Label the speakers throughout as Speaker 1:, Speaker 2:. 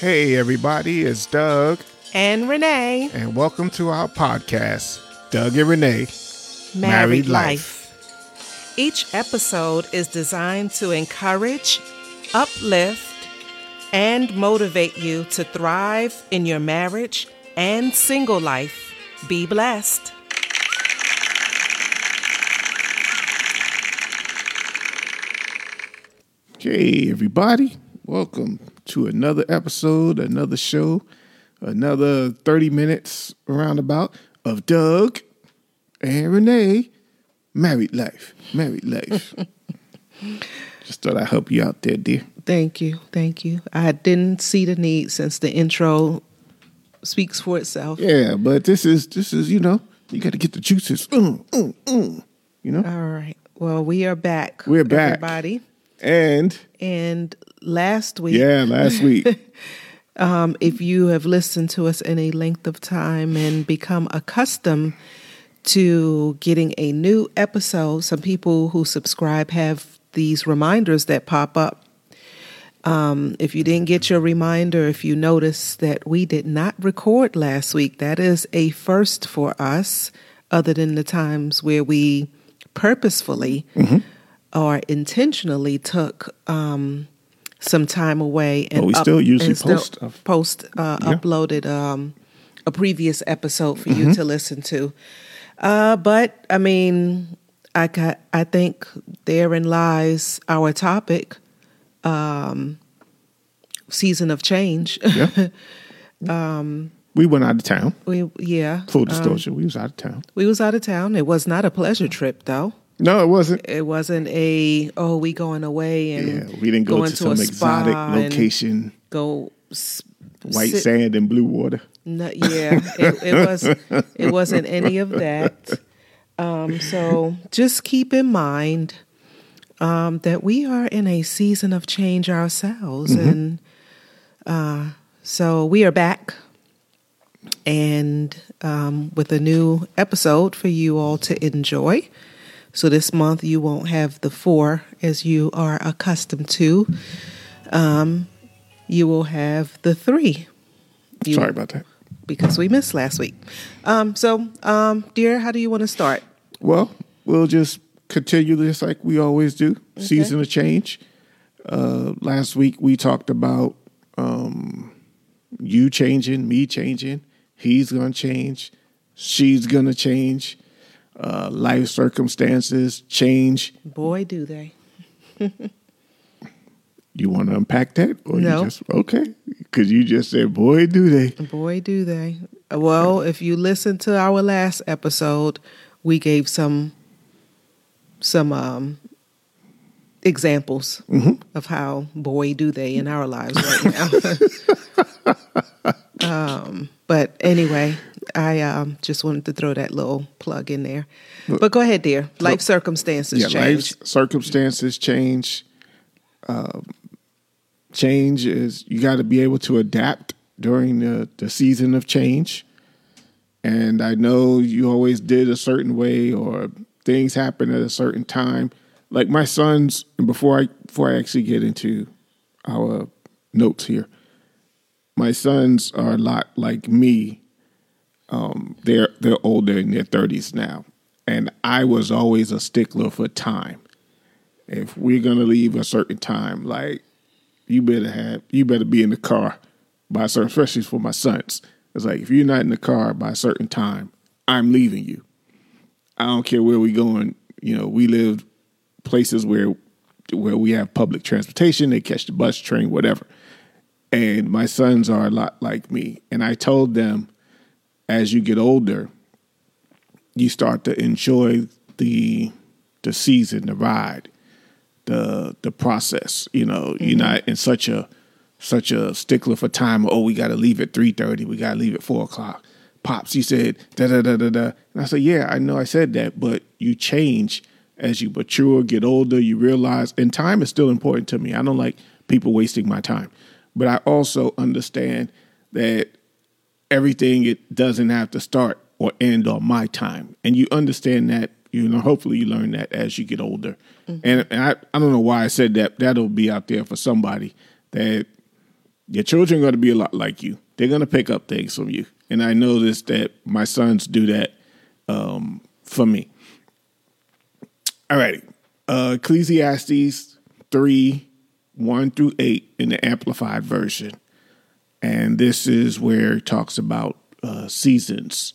Speaker 1: Hey, everybody, it's Doug,
Speaker 2: and Renee.
Speaker 1: and welcome to our podcast, Doug and Renee. Married Life.
Speaker 2: Each episode is designed to encourage, uplift, and motivate you to thrive in your marriage and single life. Be blessed.
Speaker 1: Hey, everybody, welcome to another episode, another show, another 30 minutes roundabout of Doug and Renee, Married Life. Married Life. Just thought I'd help you out there, dear.
Speaker 2: Thank you. Thank you. I didn't see the need since the intro speaks for itself.
Speaker 1: Yeah, but this is, this is, you know, you got to get the juices. Mm, mm, mm, you know?
Speaker 2: All right. Well, we are back.
Speaker 1: We're back.
Speaker 2: Everybody.
Speaker 1: And,
Speaker 2: And last week,
Speaker 1: yeah, last week.
Speaker 2: um, if you have listened to us any length of time and become accustomed to getting a new episode, some people who subscribe have these reminders that pop up. Um, if you didn't get your reminder, if you notice that we did not record last week, that is a first for us, other than the times where we purposefully or intentionally took um, some time away and
Speaker 1: But we still usually
Speaker 2: still
Speaker 1: post stuff.
Speaker 2: post uh,
Speaker 1: Yeah.
Speaker 2: uploaded um, a previous episode for
Speaker 1: Mm-hmm.
Speaker 2: you to listen to. Uh, but I mean, I got, I think therein lies our topic, um, season of change.
Speaker 1: Yeah. we went out of town.
Speaker 2: we yeah,
Speaker 1: Full disclosure, we was out of town.
Speaker 2: we was out of town. It was not a pleasure trip though.
Speaker 1: No, it wasn't.
Speaker 2: It wasn't a oh we going away and
Speaker 1: Yeah, we didn't go to some exotic location,
Speaker 2: Go s-
Speaker 1: white
Speaker 2: sit-
Speaker 1: sand and blue water.
Speaker 2: No, yeah, it, it was. It wasn't any of that. Um, so just keep in mind um, that we are in a season of change ourselves, and uh, so we are back, and um, with a new episode for you all to enjoy. So this month you won't have the four as you are accustomed to. Um, you will have the three. You-
Speaker 1: Sorry about that.
Speaker 2: because we missed last week. Um, so, um, dear, how do you want to start?
Speaker 1: Well, we'll just continue this like we always do. Season of change. Uh, last week we talked about um, you changing, me changing. He's gonna change. She's gonna change. Uh, life circumstances change.
Speaker 2: Boy, do they.
Speaker 1: You want to unpack that, or
Speaker 2: No.
Speaker 1: you just okay? Because you just said, "Boy, do they."
Speaker 2: Boy, do they. Well, if you listen to our last episode, we gave some some um, examples of how boy do they in our lives right now. um, but anyway, I um, just wanted to throw that little plug in there. But go ahead, dear. Life circumstances
Speaker 1: yeah,
Speaker 2: change.
Speaker 1: life circumstances change. Um, change is you got to be able to adapt during the, the season of change. And I know you always did a certain way, or things happen at a certain time. Like my sons, and before I before I actually get into our notes here, my sons are a lot like me. Um, they're they're older in their thirties now, and I was always a stickler for time. If we're gonna leave a certain time, like you better have you better be in the car by a certain, especially for my sons. It's like if you're not in the car by a certain time, I'm leaving you. I don't care where we going. You know, we live places where where we have public transportation. They catch the bus, train, whatever. And my sons are a lot like me. And I told them, as you get older, you start to enjoy the the season, the ride, the the process. You know, you're mm-hmm. not in such a such a stickler for time. Oh, we got to leave at three thirty. We got to leave at four o'clock. Pops, he said da da da da da. And I said, yeah, I know I said that, but you change as you mature, get older. You realize, and time is still important to me. I don't like people wasting my time, but I also understand that everything it doesn't have to start or end on my time, and you understand that. You know, hopefully you learn that as you get older. And, and I, I don't know why I said that. That'll be out there for somebody that Your children are going to be a lot like you. They're going to pick up things from you. And I noticed that my sons do that um, for me. All right. Uh, Ecclesiastes 3 1 through 8 in the Amplified Version. And this is where it talks about uh, seasons.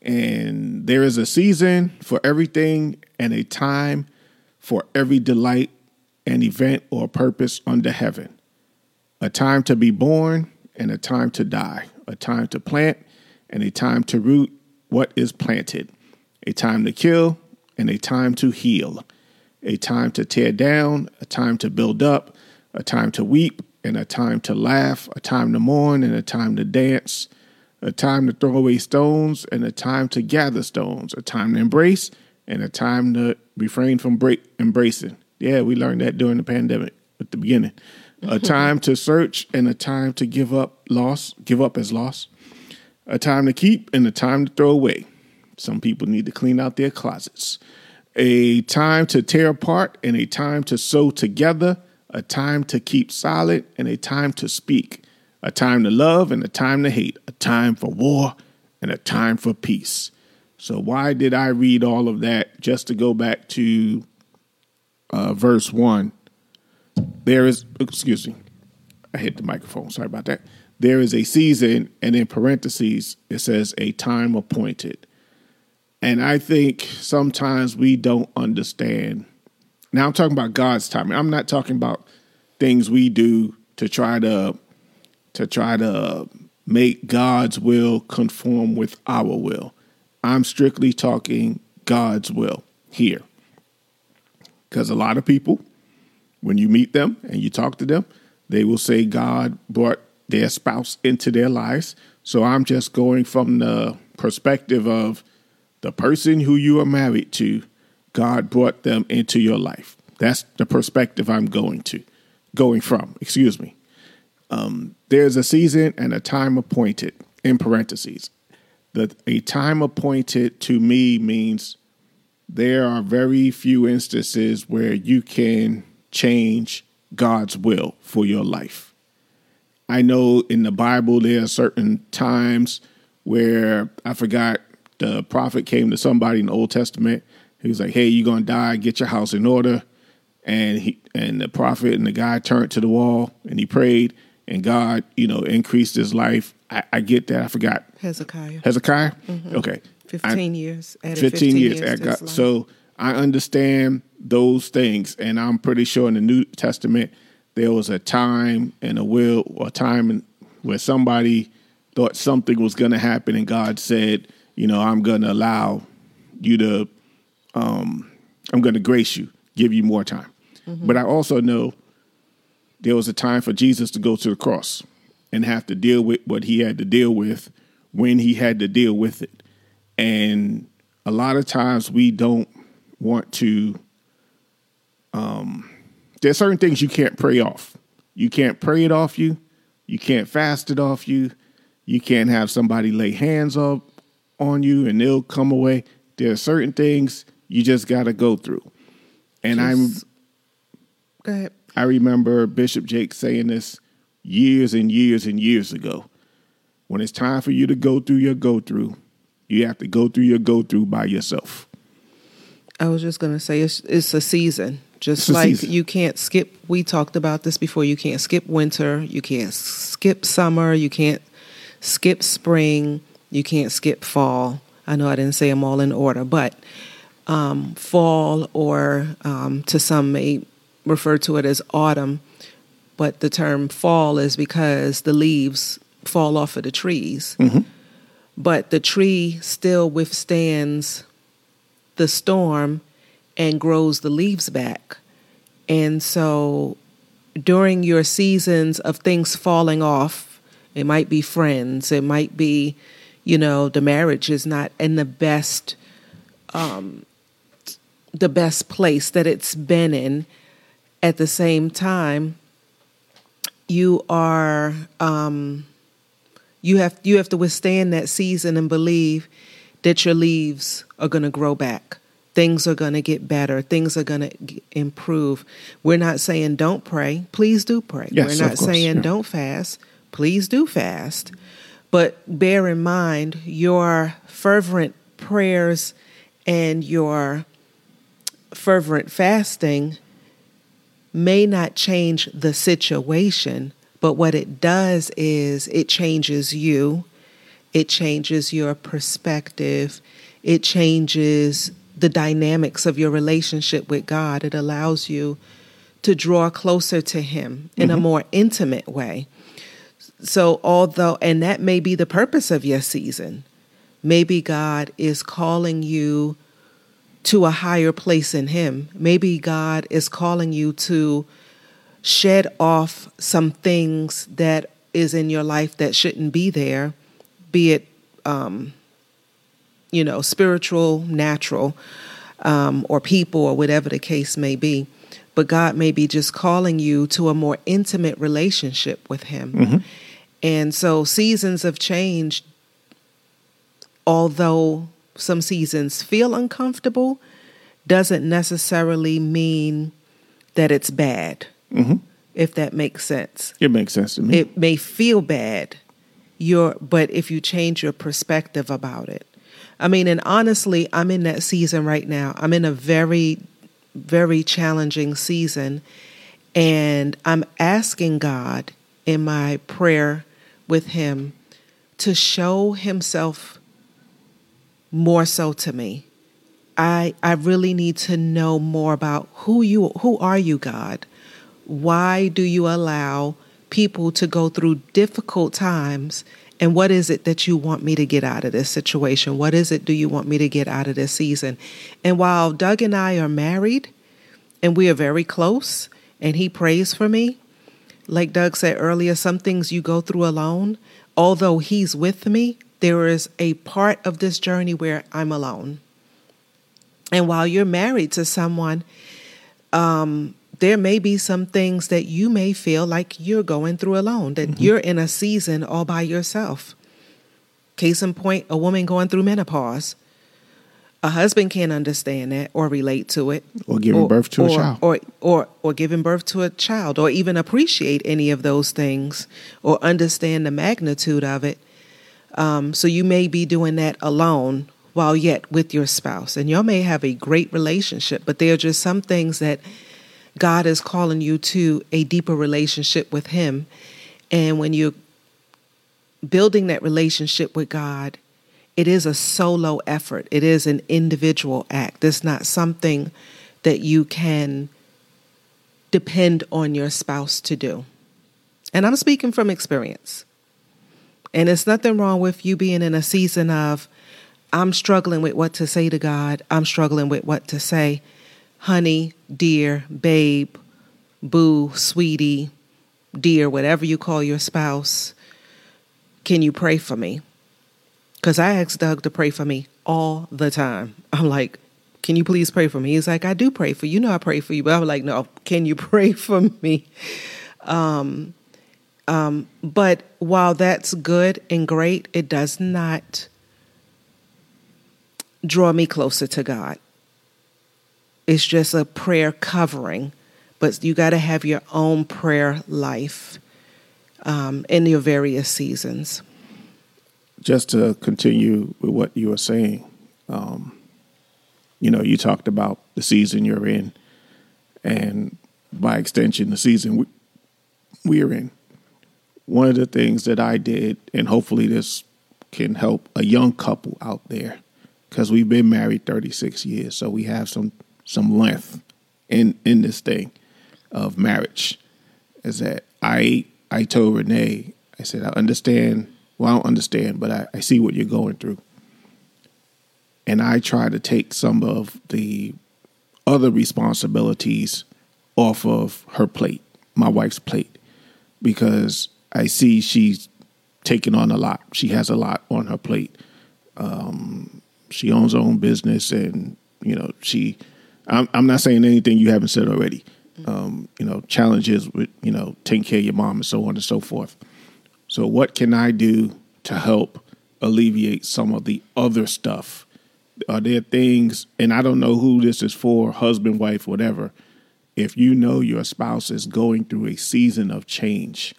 Speaker 1: And there is a season for everything and a time for every delight and event or purpose under heaven. A time to be born and a time to die, a time to plant and a time to root what is planted, a time to kill and a time to heal, a time to tear down, a time to build up, a time to weep and a time to laugh, a time to mourn and a time to dance, a time to throw away stones and a time to gather stones, a time to embrace and a time to refrain from break, embracing. Yeah, we learned that during the pandemic at the beginning. A time to search and a time to give up loss, give up as loss. A time to keep and a time to throw away. Some people need to clean out their closets. A time to tear apart and a time to sew together a time to keep silent and a time to speak, a time to love and a time to hate, a time for war and a time for peace. So, why did I read all of that? Just to go back to uh, verse 1. There is, excuse me, I hit the microphone. Sorry about that. There is a season, and in parentheses, it says a time appointed. And I think sometimes we don't understand now I'm talking about God's timing. I'm not talking about things we do to try to to try to make God's will conform with our will. I'm strictly talking God's will here. Because a lot of people, when you meet them and you talk to them, they will say God brought their spouse into their lives. So I'm just going from the perspective of the person who you are married to God brought them into your life. That's the perspective I'm going to, going from, excuse me. Um, there's a season and a time appointed, in parentheses. The, a time appointed to me means there are very few instances where you can change God's will for your life. I know in the Bible there are certain times where I forgot the prophet came to somebody in the Old Testament he was like, "Hey, you're gonna die. Get your house in order." And he and the prophet and the guy turned to the wall and he prayed, and God, you know, increased his life. I, I get that. I forgot
Speaker 2: Hezekiah.
Speaker 1: Hezekiah. Mm-hmm. Okay,
Speaker 2: fifteen I, years.
Speaker 1: 15, 15 years. years God, so I understand those things, and I'm pretty sure in the New Testament there was a time and a will or time where somebody thought something was going to happen, and God said, you know, I'm going to allow you to um, I'm going to grace you, give you more time. Mm-hmm. But I also know there was a time for Jesus to go to the cross and have to deal with what he had to deal with when he had to deal with it. And a lot of times we don't want to, um, there's certain things you can't pray off. You can't pray it off you. You can't fast it off you. You can't have somebody lay hands up on you and they'll come away. There are certain things you just got to go through. And just, I'm.
Speaker 2: Go ahead.
Speaker 1: I remember Bishop Jake saying this years and years and years ago. When it's time for you to go through your go through, you have to go through your go through by yourself.
Speaker 2: I was just going to say it's, it's a season. Just like season. you can't skip, we talked about this before. You can't skip winter, you can't skip summer, you can't skip spring, you can't skip fall. I know I didn't say them all in order, but um, fall, or um, to some may refer to it as autumn. But the term fall is because the leaves fall off of the trees. Mm-hmm. But the tree still withstands the storm and grows the leaves back. And so during your seasons of things falling off, it might be friends, it might be, you know, the marriage is not in the best um, the best place that it's been in. At the same time, you are um, you have you have to withstand that season and believe that your leaves are going to grow back. things are going to get better. Things are going to improve. We're not saying don't pray. Please do pray.
Speaker 1: Yes,
Speaker 2: We're not
Speaker 1: course,
Speaker 2: saying
Speaker 1: yeah.
Speaker 2: don't fast. Please do fast. But bear in mind your fervent prayers and your fervent fasting may not change the situation, but what it does is it changes you, it changes your perspective, it changes the dynamics of your relationship with God. It allows you to draw closer to Him in a mm-hmm. more intimate way. So, although, and that may be the purpose of your season, maybe God is calling you to a higher place in Him. Maybe God is calling you to shed off some things that is in your life that shouldn't be there, be it, um, you know, spiritual, natural, um, or people, or whatever the case may be. But God may be just calling you to a more intimate relationship with Him. And so, seasons of change, although some seasons feel uncomfortable, doesn't necessarily mean that it's bad, mm-hmm. if that makes sense.
Speaker 1: It makes sense to me.
Speaker 2: It may feel bad, your but if you change your perspective about it. I mean, and honestly, I'm in that season right now. I'm in a very, very challenging season. And I'm asking God in my prayer with Him to show Himself more so to me. I I really need to know more about who you who are you God? Why do you allow people to go through difficult times and what is it that you want me to get out of this situation? What is it do you want me to get out of this season? And while Doug and I are married and we are very close and he prays for me, like Doug said earlier, some things you go through alone. Although he's with me, there is a part of this journey where I'm alone. And while you're married to someone, um, there may be some things that you may feel like you're going through alone, that you're in a season all by yourself. Case in point, a woman going through menopause. A husband can't understand that or relate to it.
Speaker 1: Or giving birth to a child.
Speaker 2: Or, or, or giving birth to a child, or even appreciate any of those things or understand the magnitude of it. Um, so you may be doing that alone while yet with your spouse. And y'all may have a great relationship, but there are just some things that God is calling you to a deeper relationship with Him. And when you're building that relationship with God, it is a solo effort, it is an individual act. It's not something that you can depend on your spouse to do. And I'm speaking from experience. And it's nothing wrong with you being in a season of, I'm struggling with what to say to God. I'm struggling with what to say. Honey, dear, babe, boo, sweetie, dear, whatever you call your spouse, can you pray for me? Because I asked Doug to pray for me all the time. I'm like, can you please pray for me? He's like, I do pray for you. You know, I pray for you. But I'm like, no, can you pray for me? Um, um, but while that's good and great, it does not draw me closer to God. It's just a prayer covering, but you got to have your own prayer life um, in your various seasons.
Speaker 1: just to continue with what you were saying, um, you know, you talked about the season you're in, and by extension, the season we, we're in. One of the things that I did, and hopefully this can help a young couple out there, because we've been married 36 years, so we have some some length in in this thing of marriage. Is that I I told Renee, I said I understand. Well, I don't understand, but I, I see what you're going through, and I try to take some of the other responsibilities off of her plate, my wife's plate, because I see she's taking on a lot. She has a lot on her plate. Um, she owns her own business, and you know she. I'm, I'm not saying anything you haven't said already. Um, you know, challenges with you know taking care of your mom and so on and so forth. So, what can I do to help alleviate some of the other stuff are there things, and I don't know who this is for, husband, wife, whatever. If you know your spouse is going through a season of change,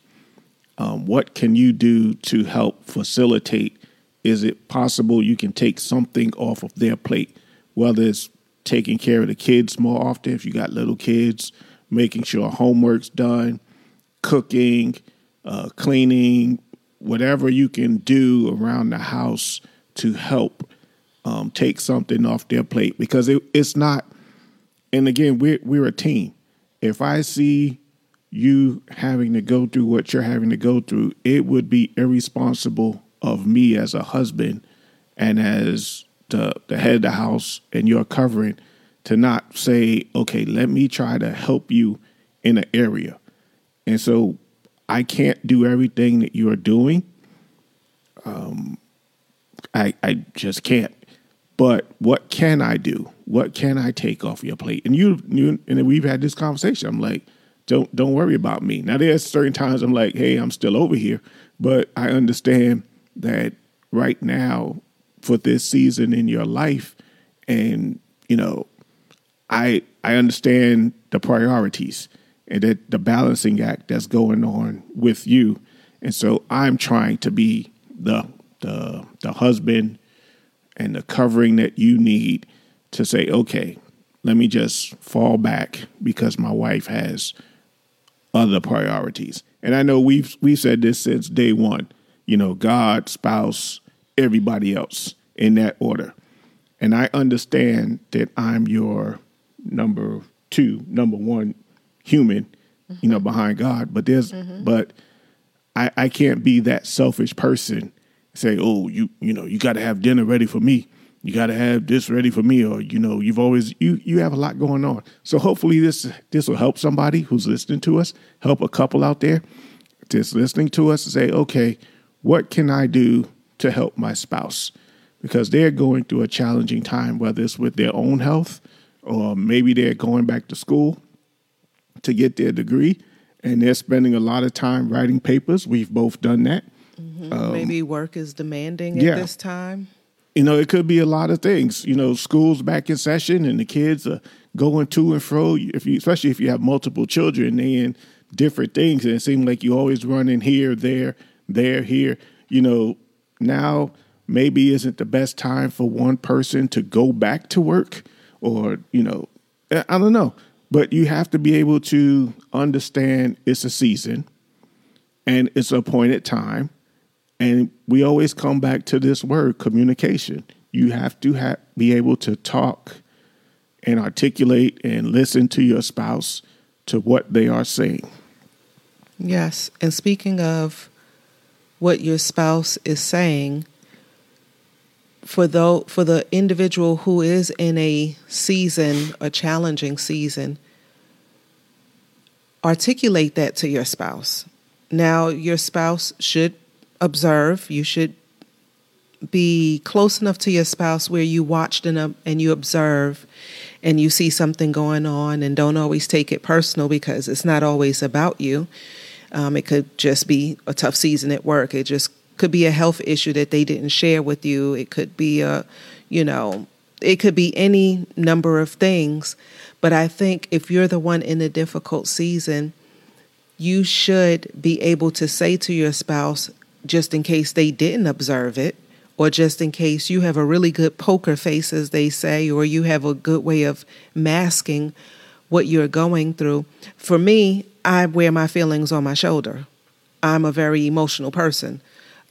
Speaker 1: um, what can you do to help facilitate? Is it possible you can take something off of their plate, whether it's taking care of the kids more often, if you got little kids, making sure homework's done, cooking, uh, cleaning, whatever you can do around the house to help um, take something off their plate because it, it's not. And again, we're we're a team. If I see you having to go through what you're having to go through, it would be irresponsible of me as a husband and as the the head of the house and your covering to not say, okay, let me try to help you in an area. And so I can't do everything that you're doing. Um, I I just can't. But what can I do? What can I take off your plate? And you, you and we've had this conversation. I'm like, don't don't worry about me. Now there's certain times I'm like, hey, I'm still over here, but I understand that right now for this season in your life, and you know, I I understand the priorities and that the balancing act that's going on with you, and so I'm trying to be the the the husband and the covering that you need to say, okay, let me just fall back because my wife has other priorities. And I know we've we've said this since day one. You know, God, spouse, everybody else in that order. And I understand that I'm your number two, number one human, mm-hmm. you know, behind God. But there's mm-hmm. but I, I can't be that selfish person say, oh, you you know, you got to have dinner ready for me. You got to have this ready for me, or you know, you've always you you have a lot going on. So hopefully this this will help somebody who's listening to us, help a couple out there just listening to us say, okay, what can I do to help my spouse? Because they're going through a challenging time, whether it's with their own health or maybe they're going back to school to get their degree and they're spending a lot of time writing papers. We've both done that.
Speaker 2: Mm-hmm. Um, Maybe work is demanding yeah. at this time.
Speaker 1: You know, it could be a lot of things. You know, school's back in session and the kids are going to and fro. If you, especially if you have multiple children, and different things, and it seems like you always running here, there, there, here. You know, now maybe isn't the best time for one person to go back to work, or you know, I don't know. But you have to be able to understand it's a season and it's an appointed time and we always come back to this word communication. You have to have, be able to talk and articulate and listen to your spouse to what they are saying.
Speaker 2: Yes. And speaking of what your spouse is saying, for though for the individual who is in a season, a challenging season, articulate that to your spouse. Now your spouse should observe. You should be close enough to your spouse where you watched and, and you observe and you see something going on and don't always take it personal because it's not always about you. Um, it could just be a tough season at work. It just could be a health issue that they didn't share with you. It could be a, you know, it could be any number of things. But I think if you're the one in a difficult season, you should be able to say to your spouse, just in case they didn't observe it, or just in case you have a really good poker face, as they say, or you have a good way of masking what you're going through. For me, I wear my feelings on my shoulder. I'm a very emotional person.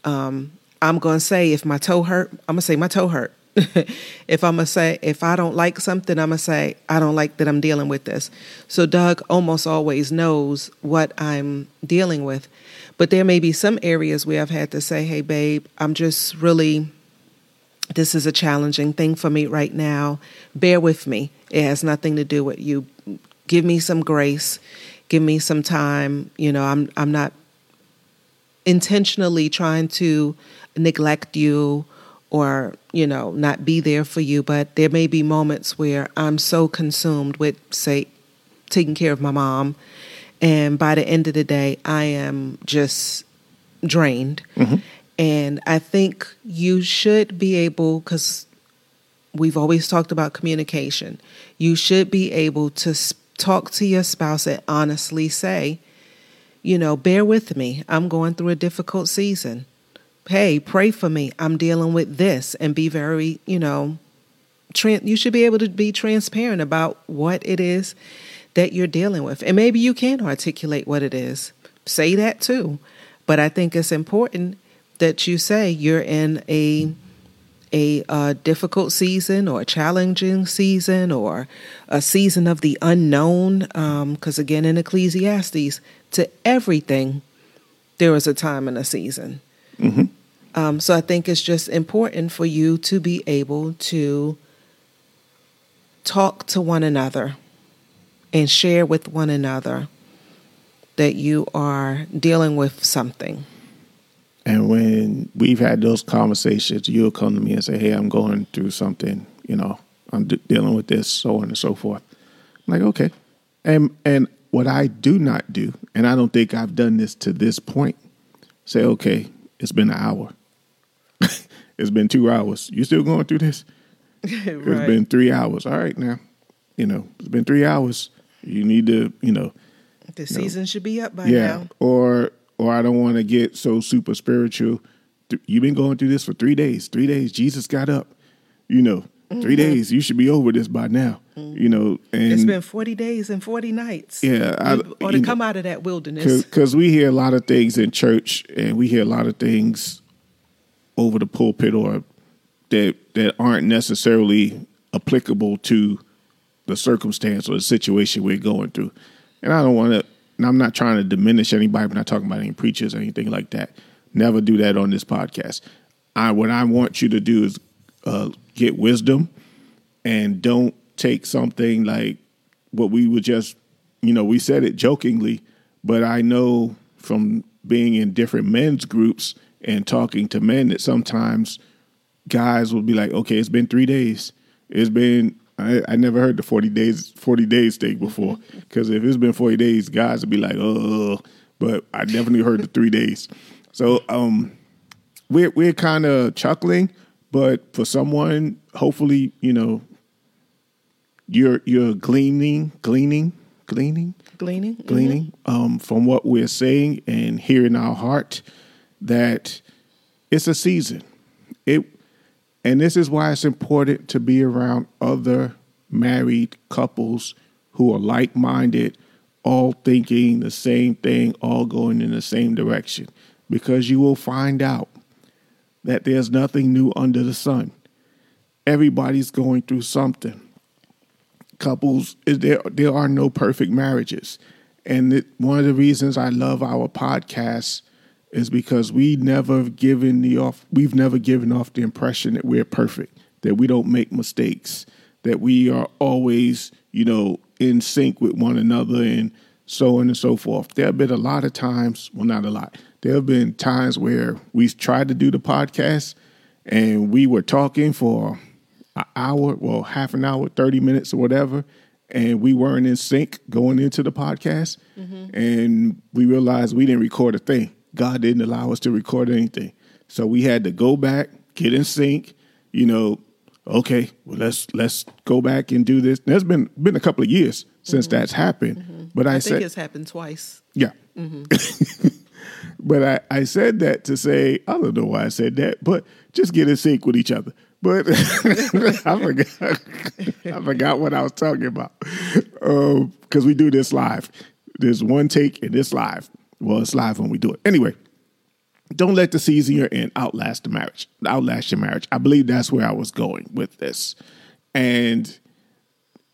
Speaker 2: Um, I'm to say if my toe hurt, I'm to say my toe hurt. if I'm gonna say if I don't like something, I'm gonna say I don't like that I'm dealing with this. So Doug almost always knows what I'm dealing with. But there may be some areas where I've had to say, hey, babe, I'm just really, this is a challenging thing for me right now. Bear with me. It has nothing to do with you. Give me some grace. Give me some time. You know, I'm, I'm not intentionally trying to neglect you or you know not be there for you but there may be moments where i'm so consumed with say taking care of my mom and by the end of the day, I am just drained. Mm-hmm. And I think you should be able, because we've always talked about communication. You should be able to talk to your spouse and honestly say, you know, bear with me. I'm going through a difficult season. Hey, pray for me. I'm dealing with this and be very, you know, tra- you should be able to be transparent about what it is that you're dealing with. And maybe you can articulate what it is. Say that too. But I think it's important that you say you're in a a uh, difficult season or a challenging season or a season of the unknown. Because um, again, in Ecclesiastes, to everything, there is a time and a season. Mm-hmm. Um, so I think it's just important for you to be able to talk to one another and share with one another that you are dealing with something.
Speaker 1: And when we've had those conversations, you'll come to me and say, "Hey, I'm going through something. You know, I'm d- dealing with this, so on and so forth." I'm like, okay. And and what I do not do, and I don't think I've done this to this point, say, okay, it's been an hour. it's been two hours. You still going through this? Right. It's been three hours. All right, now, you know, it's been three hours. You need to, you know,
Speaker 2: the season know, should be up by
Speaker 1: yeah,
Speaker 2: now.
Speaker 1: Or or I don't want to get so super spiritual. You've been going through this for three days. Three days, Jesus got up. You know, mm-hmm. three days, you should be over this by now. Mm-hmm. You know, and
Speaker 2: it's been forty days and forty nights.
Speaker 1: Yeah,
Speaker 2: I, or to come know, out of that wilderness.
Speaker 1: Because we hear a lot of things in church, and we hear a lot of things over the pulpit, or that that aren't necessarily applicable to the circumstance or the situation we're going through. And I don't want to I'm not trying to diminish anybody. I'm not talking about any preachers or anything like that. Never do that on this podcast. I what I want you to do is uh, get wisdom and don't take something like what we would just, you know, we said it jokingly, but I know from being in different men's groups and talking to men that sometimes guys will be like, okay, it's been three days. It's been I, I never heard the forty days forty days thing before. Because if it's been forty days, guys would be like, oh. But I definitely heard the three days. So um, we're we're kind of chuckling, but for someone, hopefully, you know, you're you're gleaning, gleaning, gleaning,
Speaker 2: gleaning,
Speaker 1: gleaning mm-hmm. um, from what we're saying and hearing our heart that it's a season. It and this is why it's important to be around other married couples who are like minded, all thinking the same thing, all going in the same direction. Because you will find out that there's nothing new under the sun. Everybody's going through something. Couples, there, there are no perfect marriages. And it, one of the reasons I love our podcast is because we never given the off we've never given off the impression that we're perfect, that we don't make mistakes, that we are always, you know, in sync with one another and so on and so forth. There have been a lot of times, well not a lot. There have been times where we tried to do the podcast and we were talking for an hour, well, half an hour, 30 minutes or whatever, and we weren't in sync going into the podcast. Mm-hmm. And we realized we didn't record a thing. God didn't allow us to record anything. So we had to go back, get in sync, you know, okay, well let's let's go back and do this. There's been been a couple of years since mm-hmm. that's happened. Mm-hmm. But I, I
Speaker 2: think
Speaker 1: said
Speaker 2: it's happened twice.
Speaker 1: Yeah. Mm-hmm. but I, I said that to say, I don't know why I said that, but just get in sync with each other. But I forgot I forgot what I was talking about. Because uh, we do this live. There's one take and this live. Well, it's live when we do it. Anyway, don't let the season you're in outlast the marriage, outlast your marriage. I believe that's where I was going with this. And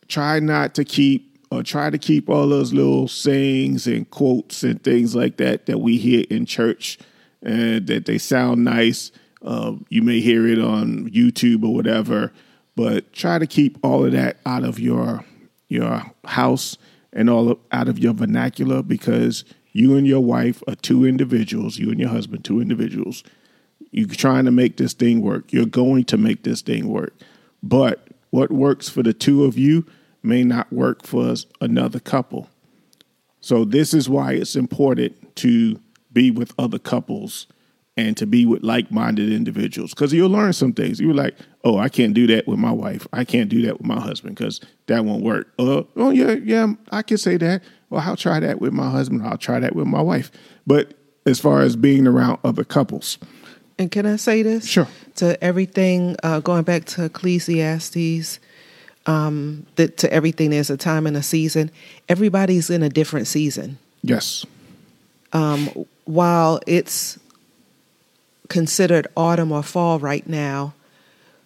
Speaker 1: try not to keep or try to keep all those little sayings and quotes and things like that that we hear in church and that they sound nice. Uh, you may hear it on YouTube or whatever, but try to keep all of that out of your your house and all of, out of your vernacular because you and your wife are two individuals, you and your husband, two individuals. You're trying to make this thing work. You're going to make this thing work. But what works for the two of you may not work for another couple. So, this is why it's important to be with other couples and to be with like-minded individuals because you'll learn some things. You're like, oh, I can't do that with my wife. I can't do that with my husband because that won't work. Uh, oh yeah, yeah, I can say that. Well, I'll try that with my husband. I'll try that with my wife. But as far as being around other couples,
Speaker 2: And can I say this?
Speaker 1: Sure.
Speaker 2: To everything, uh, going back to Ecclesiastes, um, that to everything, there's a time and a season. Everybody's in a different season.
Speaker 1: yes,
Speaker 2: Um, while it's considered autumn or fall right now,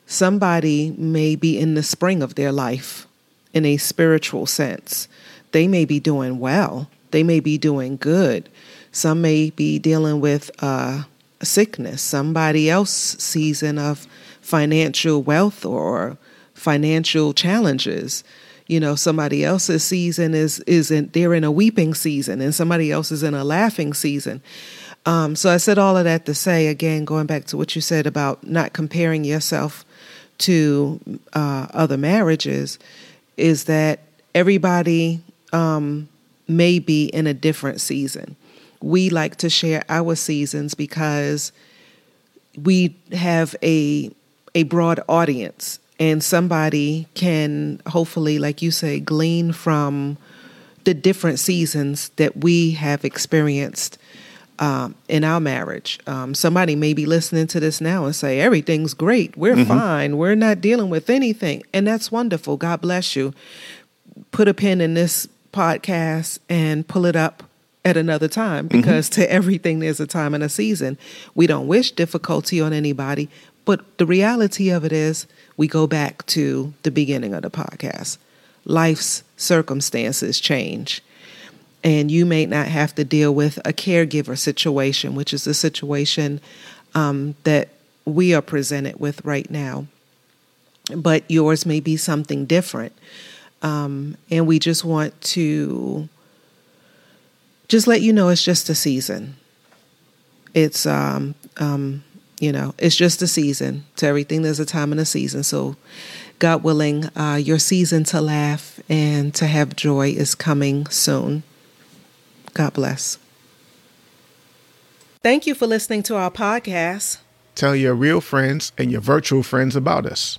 Speaker 2: somebody may be in the spring of their life in a spiritual sense. They may be doing well, they may be doing good. Some may be dealing with uh, sickness, somebody else's season of financial wealth or financial challenges. You know, somebody else's season is is in they're in a weeping season, and somebody else is in a laughing season. Um, so I said all of that to say again, going back to what you said about not comparing yourself to uh, other marriages, is that everybody um, may be in a different season. We like to share our seasons because we have a a broad audience and somebody can hopefully like you say glean from the different seasons that we have experienced um, in our marriage. Um, somebody may be listening to this now and say, Everything's great. We're fine. We're not dealing with anything. And that's wonderful. God bless you. Put a pin in this podcast and pull it up at another time because to everything there's a time and a season. We don't wish difficulty on anybody, but the reality of it is we go back to the beginning of the podcast. Life's circumstances change and you may not have to deal with a caregiver situation, which is the situation um, that we are presented with right now. But yours may be something different. Um, and we just want to just let you know it's just a season. It's, um, um, you know, it's just a season. To everything, there's a time and a season. So, God willing, uh, your season to laugh and to have joy is coming soon. God bless. Thank you for listening to our podcast.
Speaker 1: tell your real friends and your virtual friends about us.